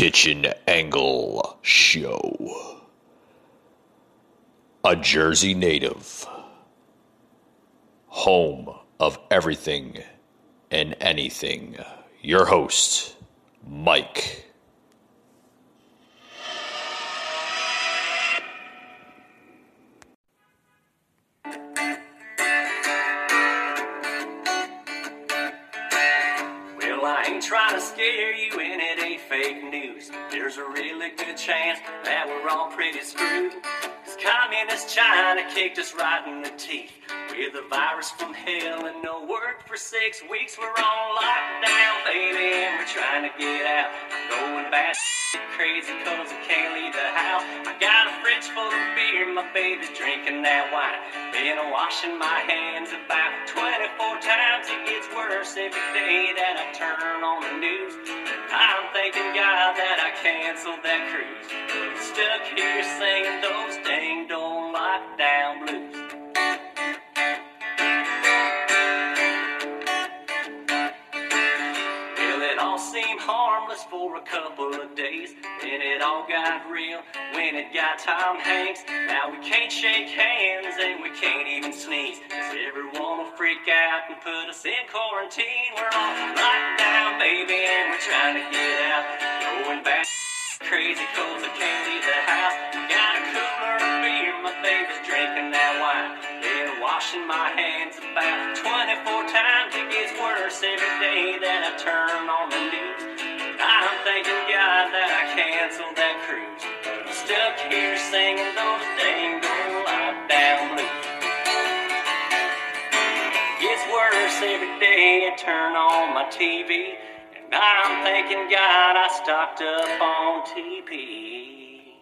Kitchen Angle Show. A Jersey native. Home of everything and anything. Your host, Mike. There's a really good chance that we're all pretty screwed. Cause communist China kicked us right in the teeth with a virus from hell and no work for six weeks. We're on lockdown, baby, and we're trying to get out. I'm going back crazy cause I can't leave the house. I got a fridge full of beer, my baby's drinking that wine. Been washing my hands about 24 times. It gets worse every day that I turn on the news. I'm thanking God that I canceled that cruise. Stuck here singing those dang don't lockdown blues. Harmless for a couple of days. Then it all got real when it got Tom Hanks. Now we can't shake hands and we can't even sneeze. Cause everyone will freak out and put us in quarantine. We're on lockdown, baby, and we're trying to get out. Going back crazy cause I can't leave the house. Stuck here singing those dang blues. Worse every day I turn on my TV. And I'm thanking God I stocked up on TP.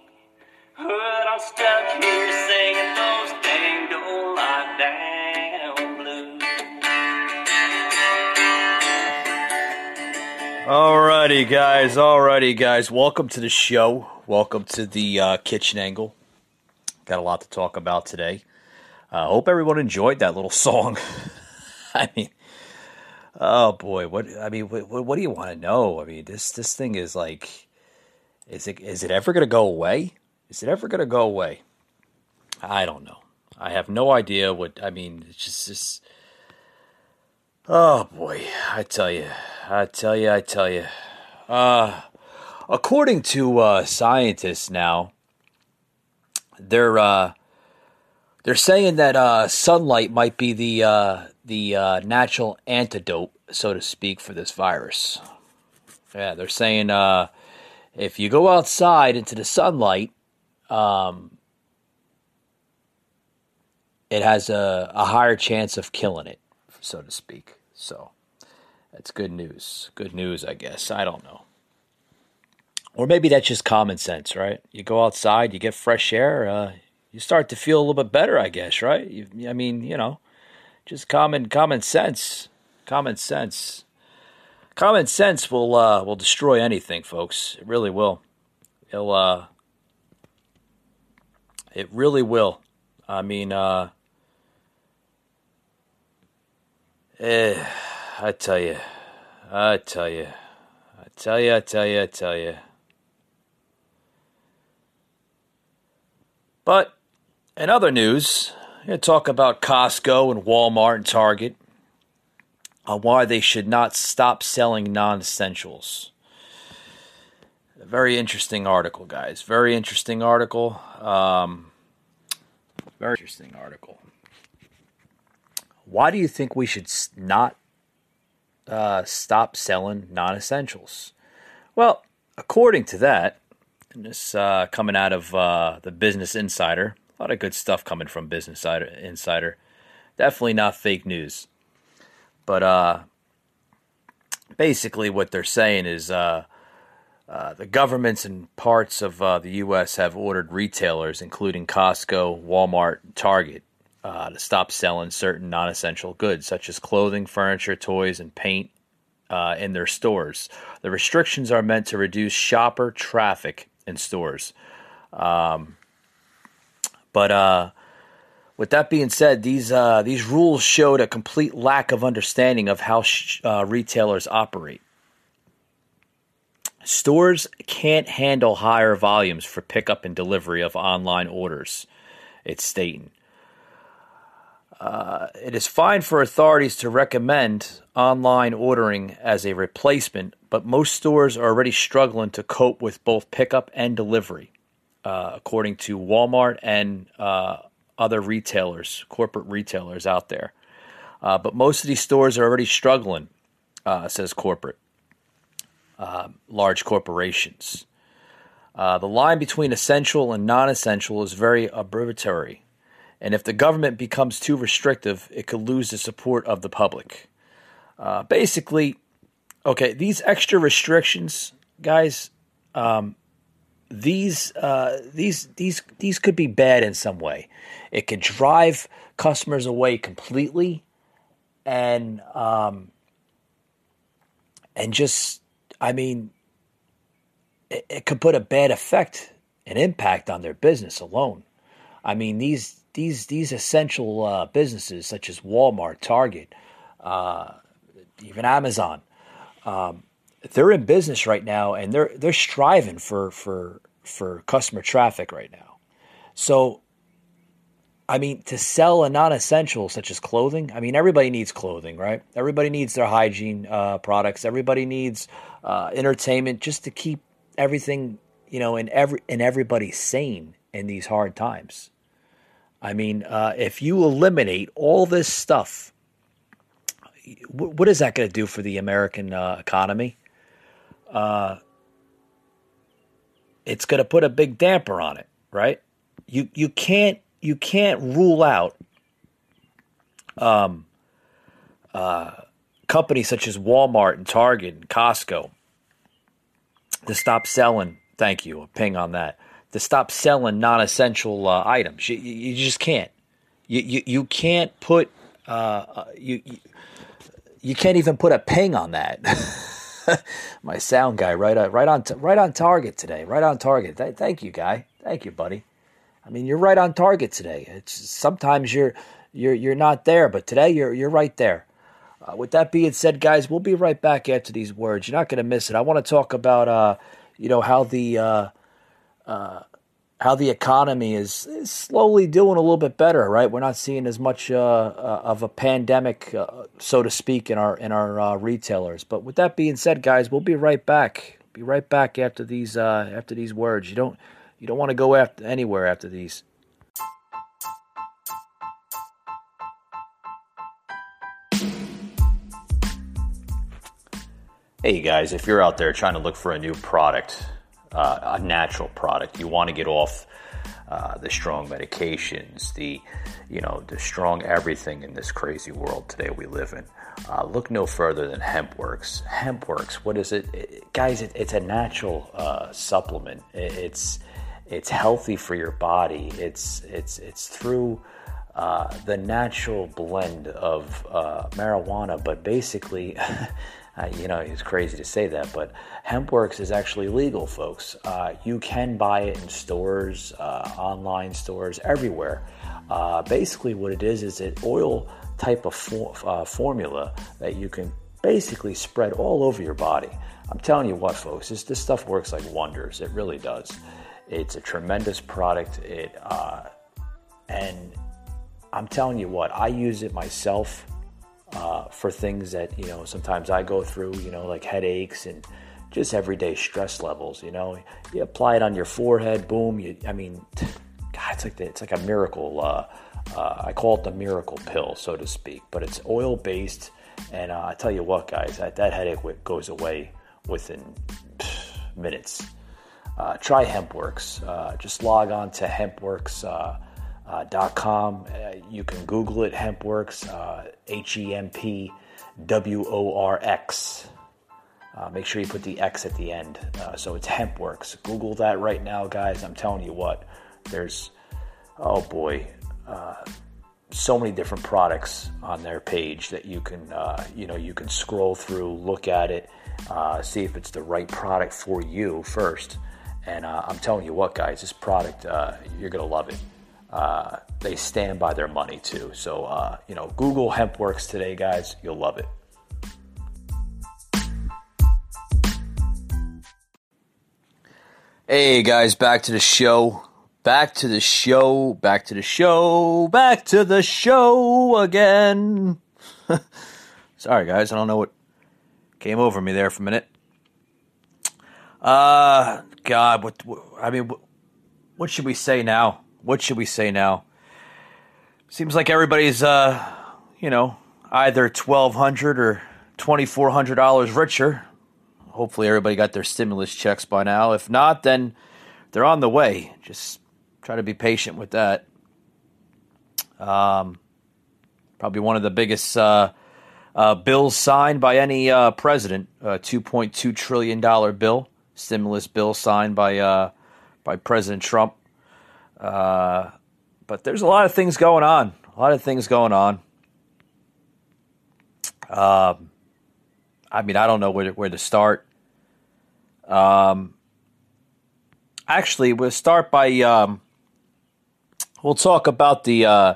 But I'm stuck here singing those blues. Alrighty, guys. Alrighty, guys. Welcome to the show. Welcome to the uh, Kitchen Angle. Got a lot to talk about today. I uh, hope everyone enjoyed that little song. I mean, oh boy, what I mean, what, what do you want to know? I mean, this this thing is like, is it is it ever going to go away? Is it ever going to go away? I don't know. I have no idea what. I mean, it's just this. Oh boy, I tell you, I tell you, I tell you. Uh, according to uh, scientists now, they're uh, they're saying that uh, sunlight might be the uh, the uh, natural antidote, so to speak, for this virus. Yeah, they're saying uh, if you go outside into the sunlight, um, it has a, a higher chance of killing it, so to speak. So that's good news. Good news, I guess. I don't know. Or maybe that's just common sense, right? You go outside, you get fresh air, uh, you start to feel a little bit better, I guess, right? You, I mean, you know, just common common sense. Common sense. Common sense will uh, will destroy anything, folks. It really will. It'll uh, it really will. I mean, uh, eh, I tell you, I tell you, I tell you, I tell you, I tell you. But in other news, I'm talk about Costco and Walmart and Target on why they should not stop selling non essentials. Very interesting article, guys. Very interesting article. Um, very interesting article. Why do you think we should not uh, stop selling non essentials? Well, according to that, this uh, coming out of uh, the Business Insider, a lot of good stuff coming from Business Insider. Definitely not fake news. But uh, basically, what they're saying is uh, uh, the governments and parts of uh, the U.S. have ordered retailers, including Costco, Walmart, Target, uh, to stop selling certain non essential goods, such as clothing, furniture, toys, and paint. Uh, in their stores. The restrictions are meant to reduce shopper traffic in stores. Um, but uh, with that being said, these uh, these rules showed a complete lack of understanding of how sh- uh, retailers operate. Stores can't handle higher volumes for pickup and delivery of online orders, it's stating. Uh, it is fine for authorities to recommend online ordering as a replacement, but most stores are already struggling to cope with both pickup and delivery, uh, according to Walmart and uh, other retailers, corporate retailers out there. Uh, but most of these stores are already struggling, uh, says corporate, uh, large corporations. the line between essential and non essential is very arbitrary and if the government becomes too restrictive, it could lose the support of the public. Uh, basically, okay, these extra restrictions, guys, um, these uh, these these these could be bad in some way. It could drive customers away completely, and um, and just I mean, it, it could put a bad effect and impact on their business alone. I mean these these these essential uh, businesses such as Walmart, Target, uh, even Amazon, um, they're in business right now, and they're they're striving for for for customer traffic right now. So, I mean, to sell a non-essential such as clothing, I mean, everybody needs clothing, right? Everybody needs their hygiene uh, products. Everybody needs uh, entertainment just to keep everything, you know, and every and everybody sane in these hard times. I mean, uh, if you eliminate all this stuff, what is that going to do for the American uh, economy? Uh, it's going to put a big damper on it, right? You you can't you can't rule out um, uh, companies such as Walmart and Target and Costco to stop selling. Thank you. A ping on that to stop selling non-essential uh, items. You, you, just can't. You you, you can't put uh, uh, you, you, you can't even put a ping on that. My sound guy, right on, right on, right on target today. Right on target. Th- thank you, guy. Thank you, buddy. I mean, you're right on target today. It's sometimes you're you're you're not there, but today you're you're right there. Uh, with that being said, guys, we'll be right back after these words. You're not going to miss it. I want to talk about uh, you know how the how the economy is, is, slowly doing a little bit better, right? We're not seeing as much uh, uh, of a pandemic, uh, so to speak, in our in our uh, retailers. But with that being said, guys, we'll be right back. Be right back after these uh, after these words. You don't you don't want to go after anywhere after these. Hey guys, if you're out there trying to look for a new product uh, a natural product. You want to get off uh, the strong medications, the you know the strong everything in this crazy world today we live in. Uh, look no further than HempWorx. HempWorx, what is it, it guys? It, it's a natural uh, supplement. It, it's it's healthy for your body. It's it's it's through. Uh, the natural blend of uh, marijuana, but basically Uh, you know, it's crazy to say that, but HempWorx is actually legal, folks. Uh, you can buy it in stores, uh, online stores, everywhere. Uh, basically, what it is is an oil type of for, uh, formula that you can basically spread all over your body. I'm telling you what, folks, this, this stuff works like wonders. It really does. It's a tremendous product. It uh, and I'm telling you what, I use it myself uh, for things that you know sometimes I go through, you know, like headaches and just everyday stress levels. You know, you apply it on your forehead, boom. You, I mean, God, it's like the, it's like a miracle. Uh, uh, I call it the miracle pill, so to speak. But it's oil based, and uh, I tell you what, guys, that, that headache goes away within minutes. Uh, try HempWorx. Uh, just log on to HempWorx uh, .com. Uh, you can Google it, HempWorx, uh, H E M P W O R X. Uh, make sure you put the X at the end. Uh, so it's HempWorx. Google that right now, guys. I'm telling you what, there's, oh boy, uh, so many different products on their page that you can, you know, you can scroll through, look at it, see if it's the right product for you first. And I'm telling you what, guys, this product, you're to love it uh, they stand by their money too. So, uh, you know, Google HempWorx today, guys. You'll love it. Hey guys, back to the show. Back to the show. Back to the show. Back to the show again. Sorry guys, I don't know what came over me there for a minute. Uh God, what, what I mean, what, what should we say now? What should we say now? Seems like everybody's uh, you know, either twelve hundred or twenty four hundred dollars richer hopefully everybody got their stimulus checks by now. If not, then they're on the way. Just try to be patient with that. Um, probably one of the biggest uh, uh, bills signed by any uh, president. A $2.2 trillion bill, stimulus bill signed by uh, by President Trump. Uh, but there's a lot of things going on. A lot of things going on. Um, I mean, I don't know where to, where to start. Um, actually, we'll start by um, we'll talk about the uh,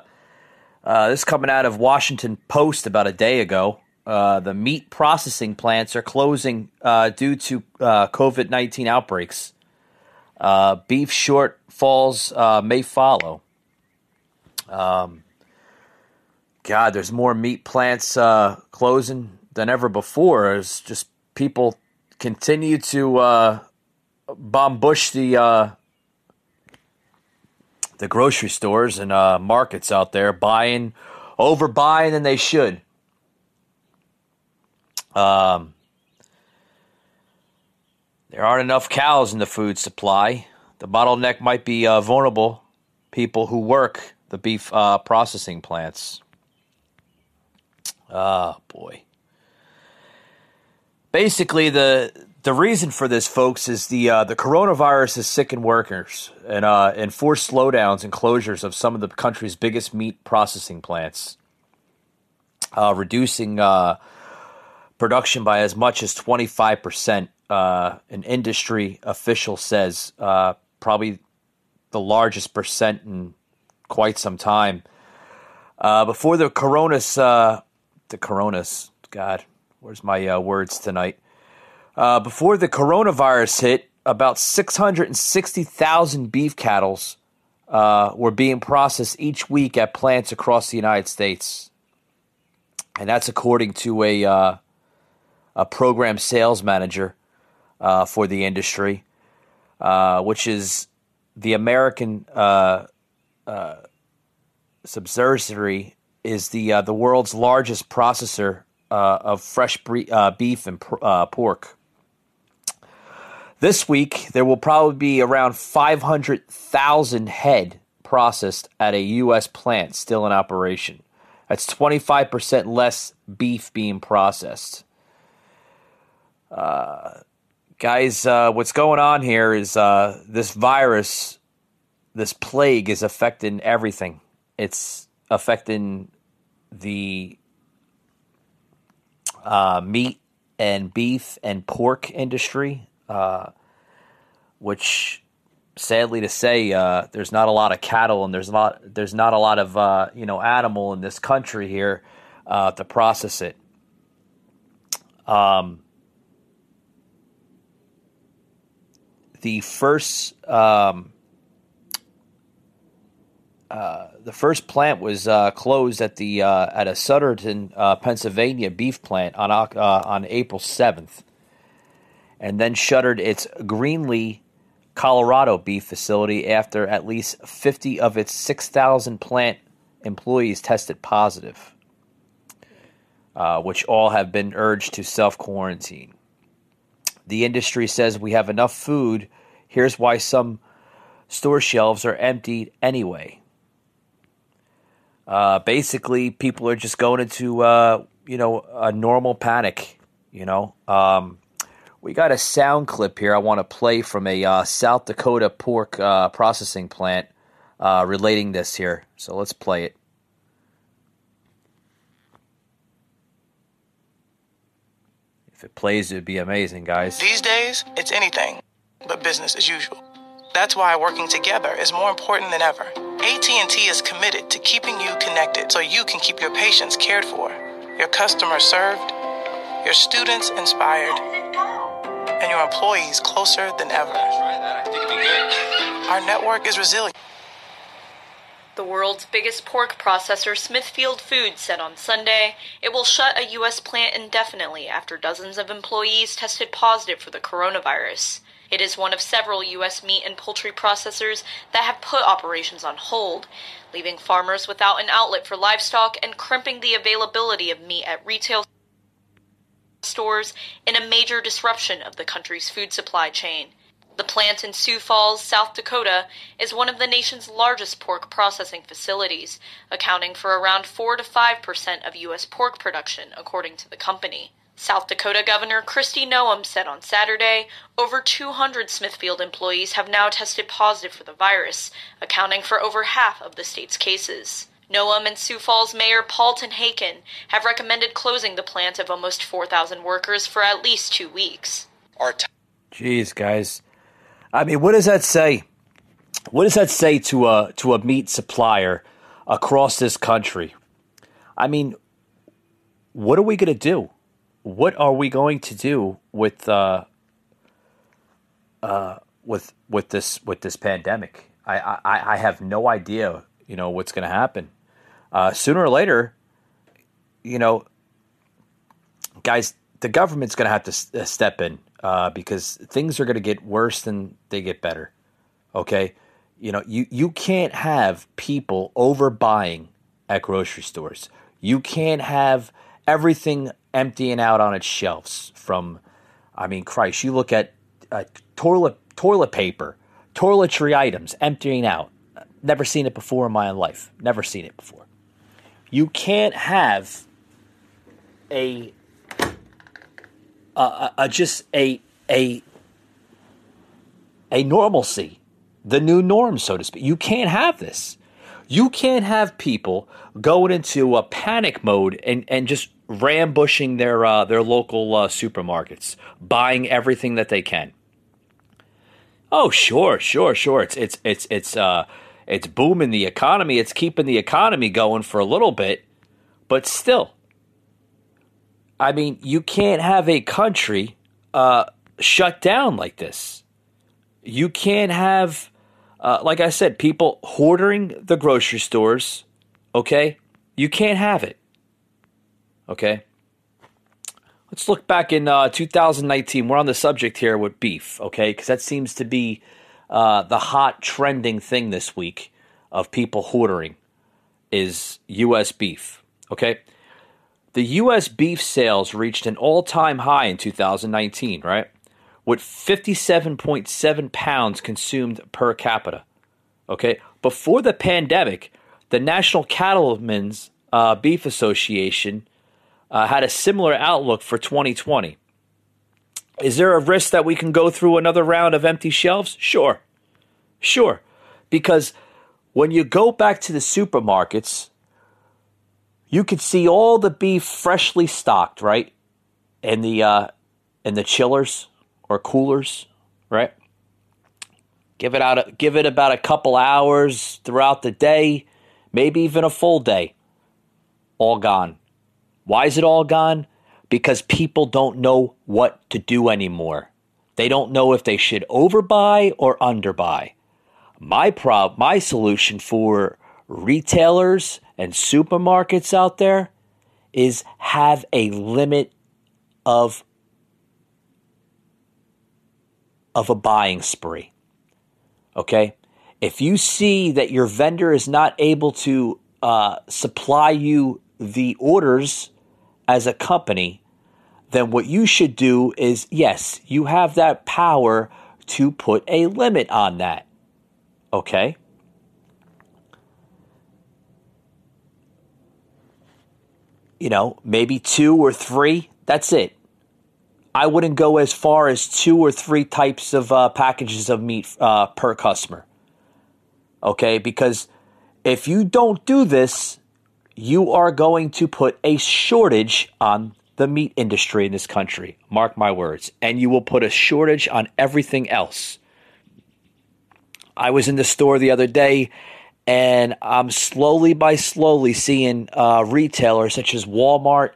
uh, this coming out of Washington Post about a day ago. Uh, the meat processing plants are closing uh, due to uh, COVID nineteen outbreaks. Uh, beef shortfalls may follow. Um, God, there's more meat plants uh, closing than ever before. It's just people continue to uh, bombush the uh, the grocery stores and uh, markets out there, buying overbuying than they should. Um, there aren't enough cows in the food supply. The bottleneck might be uh, vulnerable people who work the beef uh, processing plants. Ah, boy basically the the reason for this, folks, is the uh, the coronavirus has sickened workers and uh, and forced slowdowns and closures of some of the country's biggest meat processing plants, uh, reducing uh, production by as much as twenty five percent. Uh, an industry official says uh, probably the largest percent in quite some time. before the coronas, the coronas, God, Where's my uh, words tonight? Uh, before the coronavirus hit, about 660,000 beef cattle uh, were being processed each week at plants across the United States. And that's according to a, uh, a program sales manager uh, for the industry, uh, which is the American subsidiary is the the world's largest processor uh, of fresh bre- uh, beef and uh, pork. This week, there will probably be around 500,000 head processed at a U.S. plant still in operation. That's 25% less beef being processed. Uh, guys, uh, what's going on here is uh, this virus, this plague is affecting everything. It's affecting the uh, meat and beef and pork industry, uh, which sadly to say, uh, there's not a lot of cattle and there's not there's not a lot of uh, you know animal in this country here uh, to process it. Um, the first um, uh, the first plant was uh, closed at the uh, at a Souderton, uh, Pennsylvania beef plant on uh, on April seventh, and then shuttered its Greeley, Colorado beef facility after at least fifty of its six thousand plant employees tested positive, which all have been urged to self quarantine. The industry says we have enough food. Here's why some store shelves are emptied anyway. Uh, basically, people are just going into uh, you know a normal panic. You know, um, we got a sound clip here I want to play from a uh, South Dakota pork uh, processing plant uh, relating this here. So let's play it. If it plays, it'd be amazing, guys. These days, it's anything but business as usual. That's why working together is more important than ever. AT&T is committed to keeping you connected so you can keep your patients cared for, your customers served, your students inspired, and your employees closer than ever. think it'd be good. Our network is resilient. The world's biggest pork processor, Smithfield Foods, said on Sunday it will shut a U.S. plant indefinitely after dozens of employees tested positive for the coronavirus. It is one of several U.S. meat and poultry processors that have put operations on hold, leaving farmers without an outlet for livestock and crimping the availability of meat at retail stores in a major disruption of the country's food supply chain. The plant in Sioux Falls, South Dakota, is one of the nation's largest pork processing facilities, accounting for around 4 to 5 percent of U.S. pork production, according to the company. South Dakota Governor Kristi Noem said on Saturday over 200 Smithfield employees have now tested positive for the virus, accounting for over half of the state's cases. Noem and Sioux Falls Mayor Paul TenHaken have recommended closing the plant of almost 4,000 workers for at least two weeks. Our t- Jeez, guys. I mean, what does that say? What does that say to a to a meat supplier across this country? I mean, what are we going to do? What are we going to do with uh, uh, with with this with this pandemic? I, I I have no idea. You know what's going to happen. Uh, sooner or later, you know, guys, the government's going to have to s- uh, step in uh, because things are going to get worse than they get better. Okay, you know, you you can't have people overbuying at grocery stores. You can't have everything emptying out on its shelves. From, I mean, Christ, you look at uh, toilet toilet paper, toiletry items emptying out. Never seen it before in my life. Never seen it before. You can't have a a, just a a a normalcy, the new norm, so to speak. You can't have this. You can't have people going into a panic mode and, and just rambushing their uh, their local uh, supermarkets, buying everything that they can. Oh, sure, sure, sure. It's it's it's it's uh it's booming the economy. It's keeping the economy going for a little bit, but still, I mean, you can't have a country uh, shut down like this. You can't have, uh, like I said, people hoarding the grocery stores. Okay, you can't have it. Okay. Let's look back in uh, 2019. We're on the subject here with beef, okay? Because that seems to be uh, the hot trending thing this week of people hoarding is U.S. beef, okay? The U.S. beef sales reached an all time high in 2019, right? With 57.7 pounds consumed per capita. Okay. Before the pandemic, the National Cattlemen's uh, Beef Association uh, had a similar outlook for 2020. Is there a risk that we can go through another round of empty shelves? Sure. Sure. Because when you go back to the supermarkets, you could see all the beef freshly stocked, right? In the uh, in the chillers or coolers, right? Give it out. A, give it about a couple hours throughout the day, maybe even a full day. All gone. Why is it all gone? Because people don't know what to do anymore. They don't know if they should overbuy or underbuy. My prob my solution for retailers and supermarkets out there is have a limit of of a buying spree. Okay? If you see that your vendor is not able to uh, supply you the orders as a company, then what you should do is yes, you have that power to put a limit on that. Okay? You know, maybe two or three, that's it. I wouldn't go as far as two or three types of uh, packages of meat uh, per customer. Okay? Because if you don't do this, you are going to put a shortage on the meat industry in this country. Mark my words. And you will put a shortage on everything else. I was in the store the other day and I'm slowly by slowly seeing uh, retailers such as Walmart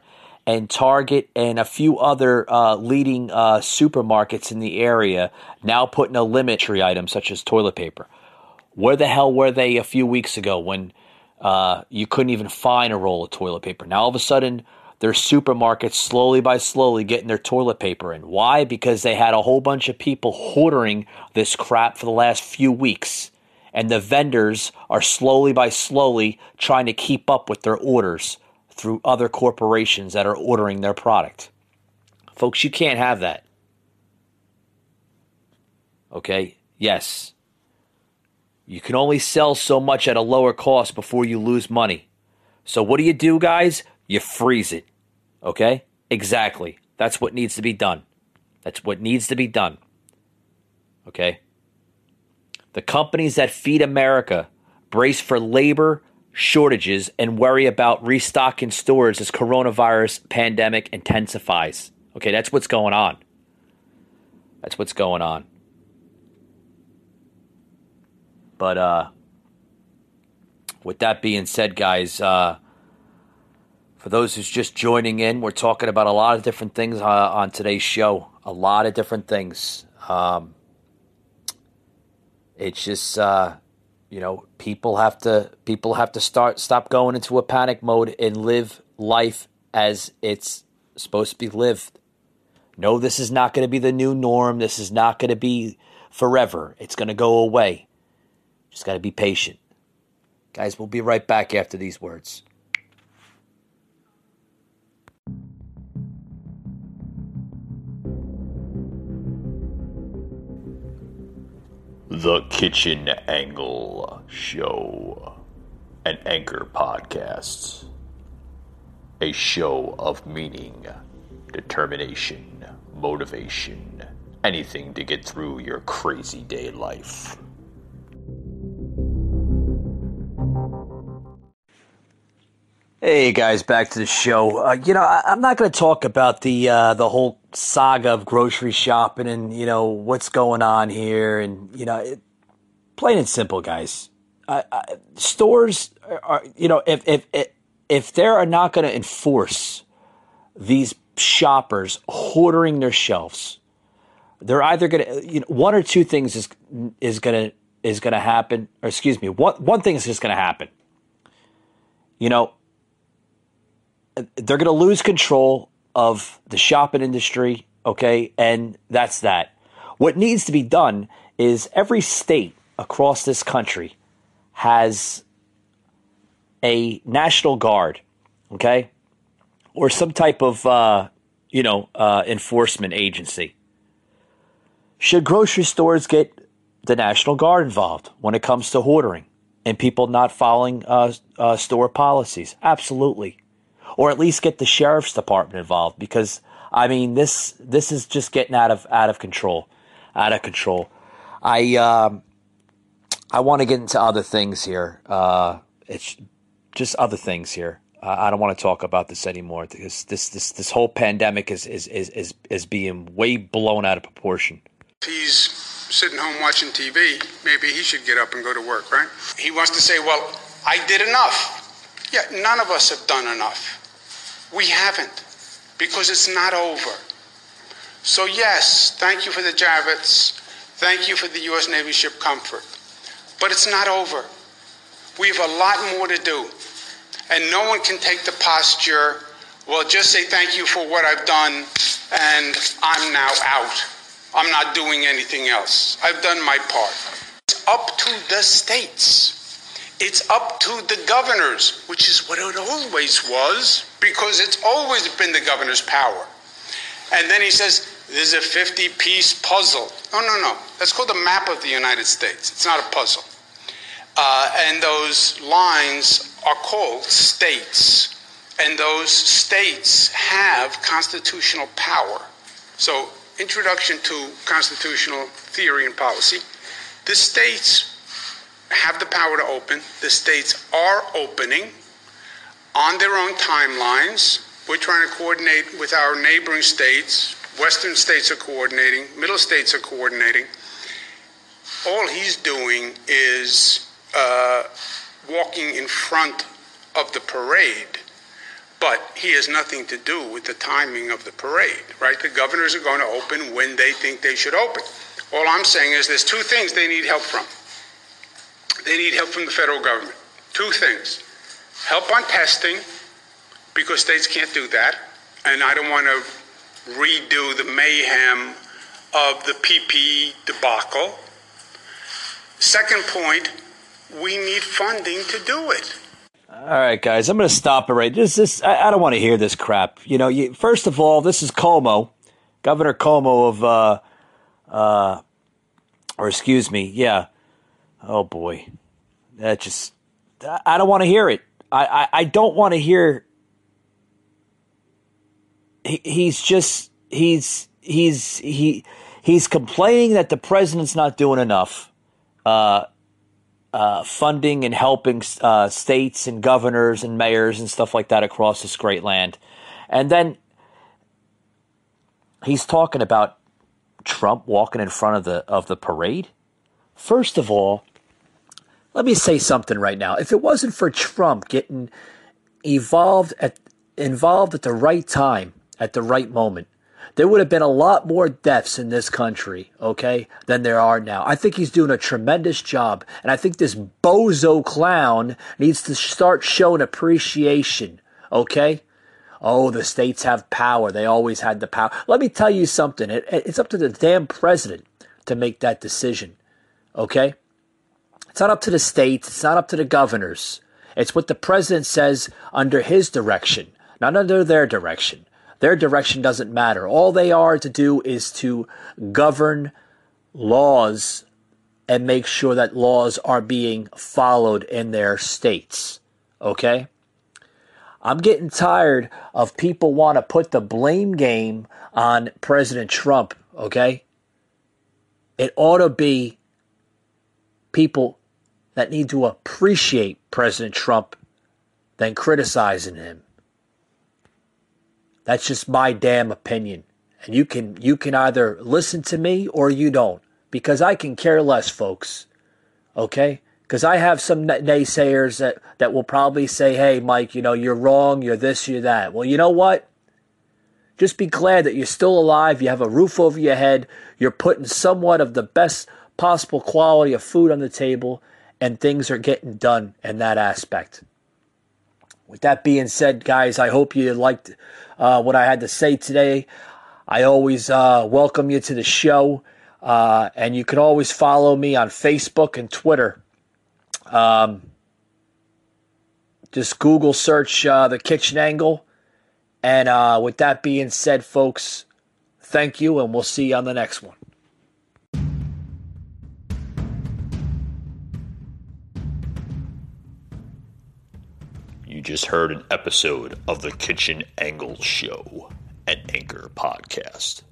and Target and a few other uh, leading uh, supermarkets in the area now putting a limit to items such as toilet paper. Where the hell were they a few weeks ago when uh, you couldn't even find a roll of toilet paper? Now all of a sudden, their supermarkets slowly by slowly getting their toilet paper in. Why? Because they had a whole bunch of people hoarding this crap for the last few weeks. And the vendors are slowly by slowly trying to keep up with their orders through other corporations that are ordering their product. Folks, you can't have that. Okay? Yes. You can only sell so much at a lower cost before you lose money. So, what do you do, guys? You freeze it. Okay? Exactly. That's what needs to be done. That's what needs to be done. Okay? The companies that feed America brace for labor shortages and worry about restocking stores as coronavirus pandemic intensifies. Okay, that's what's going on. That's what's going on. But uh with that being said, guys, uh for those who's just joining in, we're talking about a lot of different things uh, on today's show. A lot of different things. Um, it's just uh, you know people have to people have to start stop going into a panic mode and live life as it's supposed to be lived. No this is not going to be the new norm. This is not going to be forever. It's going to go away. Just got to be patient. Guys we'll be right back after these words The Kitchen Angle Show, an anchor podcast, a show of meaning, determination, motivation, anything to get through your crazy day life. Hey guys, back to the show. Uh, you know, I, am not going to talk about the uh, the whole saga of grocery shopping and you know what's going on here, and you know, it, plain and simple, guys. Stores are, you know, if if if they are not going to enforce these shoppers hoarding their shelves, they're either going to, you know, one or two things is is going to is going to happen. Or excuse me, one one thing is just going to happen. You know they're going to lose control of the shopping industry, okay? And that's that. What needs to be done is every state across this country has a national guard, okay? Or some type of, uh, you know, uh, enforcement agency. Should grocery stores get the National Guard involved when it comes to hoarding and people not following uh, uh store policies? Absolutely or at least get the sheriff's department involved because I mean this this is just getting out of out of control, out of control. I um, I want to get into other things here. Uh, it's just other things here. Uh, I don't want to talk about this anymore because this this this whole pandemic is is is is, is being way blown out of proportion. He's sitting home watching TV. Maybe he should get up and go to work, right? He wants to say, "Well, I did enough." Yeah, none of us have done enough. We haven't, because it's not over. So, yes, thank you for the Javits. Thank you for the U.S. Navy ship Comfort. But it's not over. We have a lot more to do. And no one can take the posture, well, just say thank you for what I've done, and I'm now out. I'm not doing anything else. I've done my part. It's up to the states. It's up to the governors, which is what it always was, because it's always been the governor's power. And then he says, This is a 50 piece puzzle. No, no, no. That's called the map of the United States. It's not a puzzle. Uh, and those lines are called states. And those states have constitutional power. So, introduction to constitutional theory and policy. The states have the power to open. The states are opening on their own timelines. We're trying to coordinate with our neighboring states. Western states are coordinating, middle states are coordinating. All he's doing is uh, walking in front of the parade. But he has nothing to do with the timing of the parade, right? The governors are going to open when they think they should open. All I'm saying is there's two things they need help from. They need help from the federal government. Two things help on testing, because states can't do that. And I don't want to redo the mayhem of the PPE debacle. Second point, we need funding to do it. All right, guys, I'm going to stop it right. This, this, I, I don't want to hear this crap. You know, you, first of all, this is Cuomo, Governor Cuomo of, uh, uh, or excuse me, yeah. Oh boy, that just, I don't want to hear it. I, I, I don't want to hear. He, he's just, he's, he's, he, he's complaining that the president's not doing enough. Uh, uh, funding and helping uh, states and governors and mayors and stuff like that across this great land. And then he's talking about Trump walking in front of the of the parade. First of all, let me say something right now. If it wasn't for Trump getting evolved at involved at the right time, at the right moment, there would have been a lot more deaths in this country, okay, than there are now. I think he's doing a tremendous job. And I think this bozo clown needs to start showing appreciation, okay? Oh, the states have power. They always had the power. Let me tell you something. It, it's up to the damn president to make that decision, okay? It's not up to the states. It's not up to the governors. It's what the president says under his direction, not under their direction. Their direction doesn't matter. All they are to do is to govern laws and make sure that laws are being followed in their states. Okay? I'm getting tired of people want to put the blame game on President Trump, okay? It ought to be people that need to appreciate President Trump than criticizing him. That's just my damn opinion. And you can you can either listen to me or you don't because I can care less, folks. Okay? Because I have some naysayers that, that will probably say, hey, Mike, you know, you're wrong, you're this, you're that. Well, you know what? Just be glad that you're still alive, you have a roof over your head, you're putting somewhat of the best possible quality of food on the table, and things are getting done in that aspect. With that being said, guys, I hope you liked uh, what I had to say today. I always uh, welcome you to the show, uh, and you can always follow me on Facebook and Twitter. Um, just Google search uh, the kitchen angle. And uh, with that being said, folks, thank you, and we'll see you on the next one. Just heard an episode of the Kitchen Angle Show, an Anchor podcast.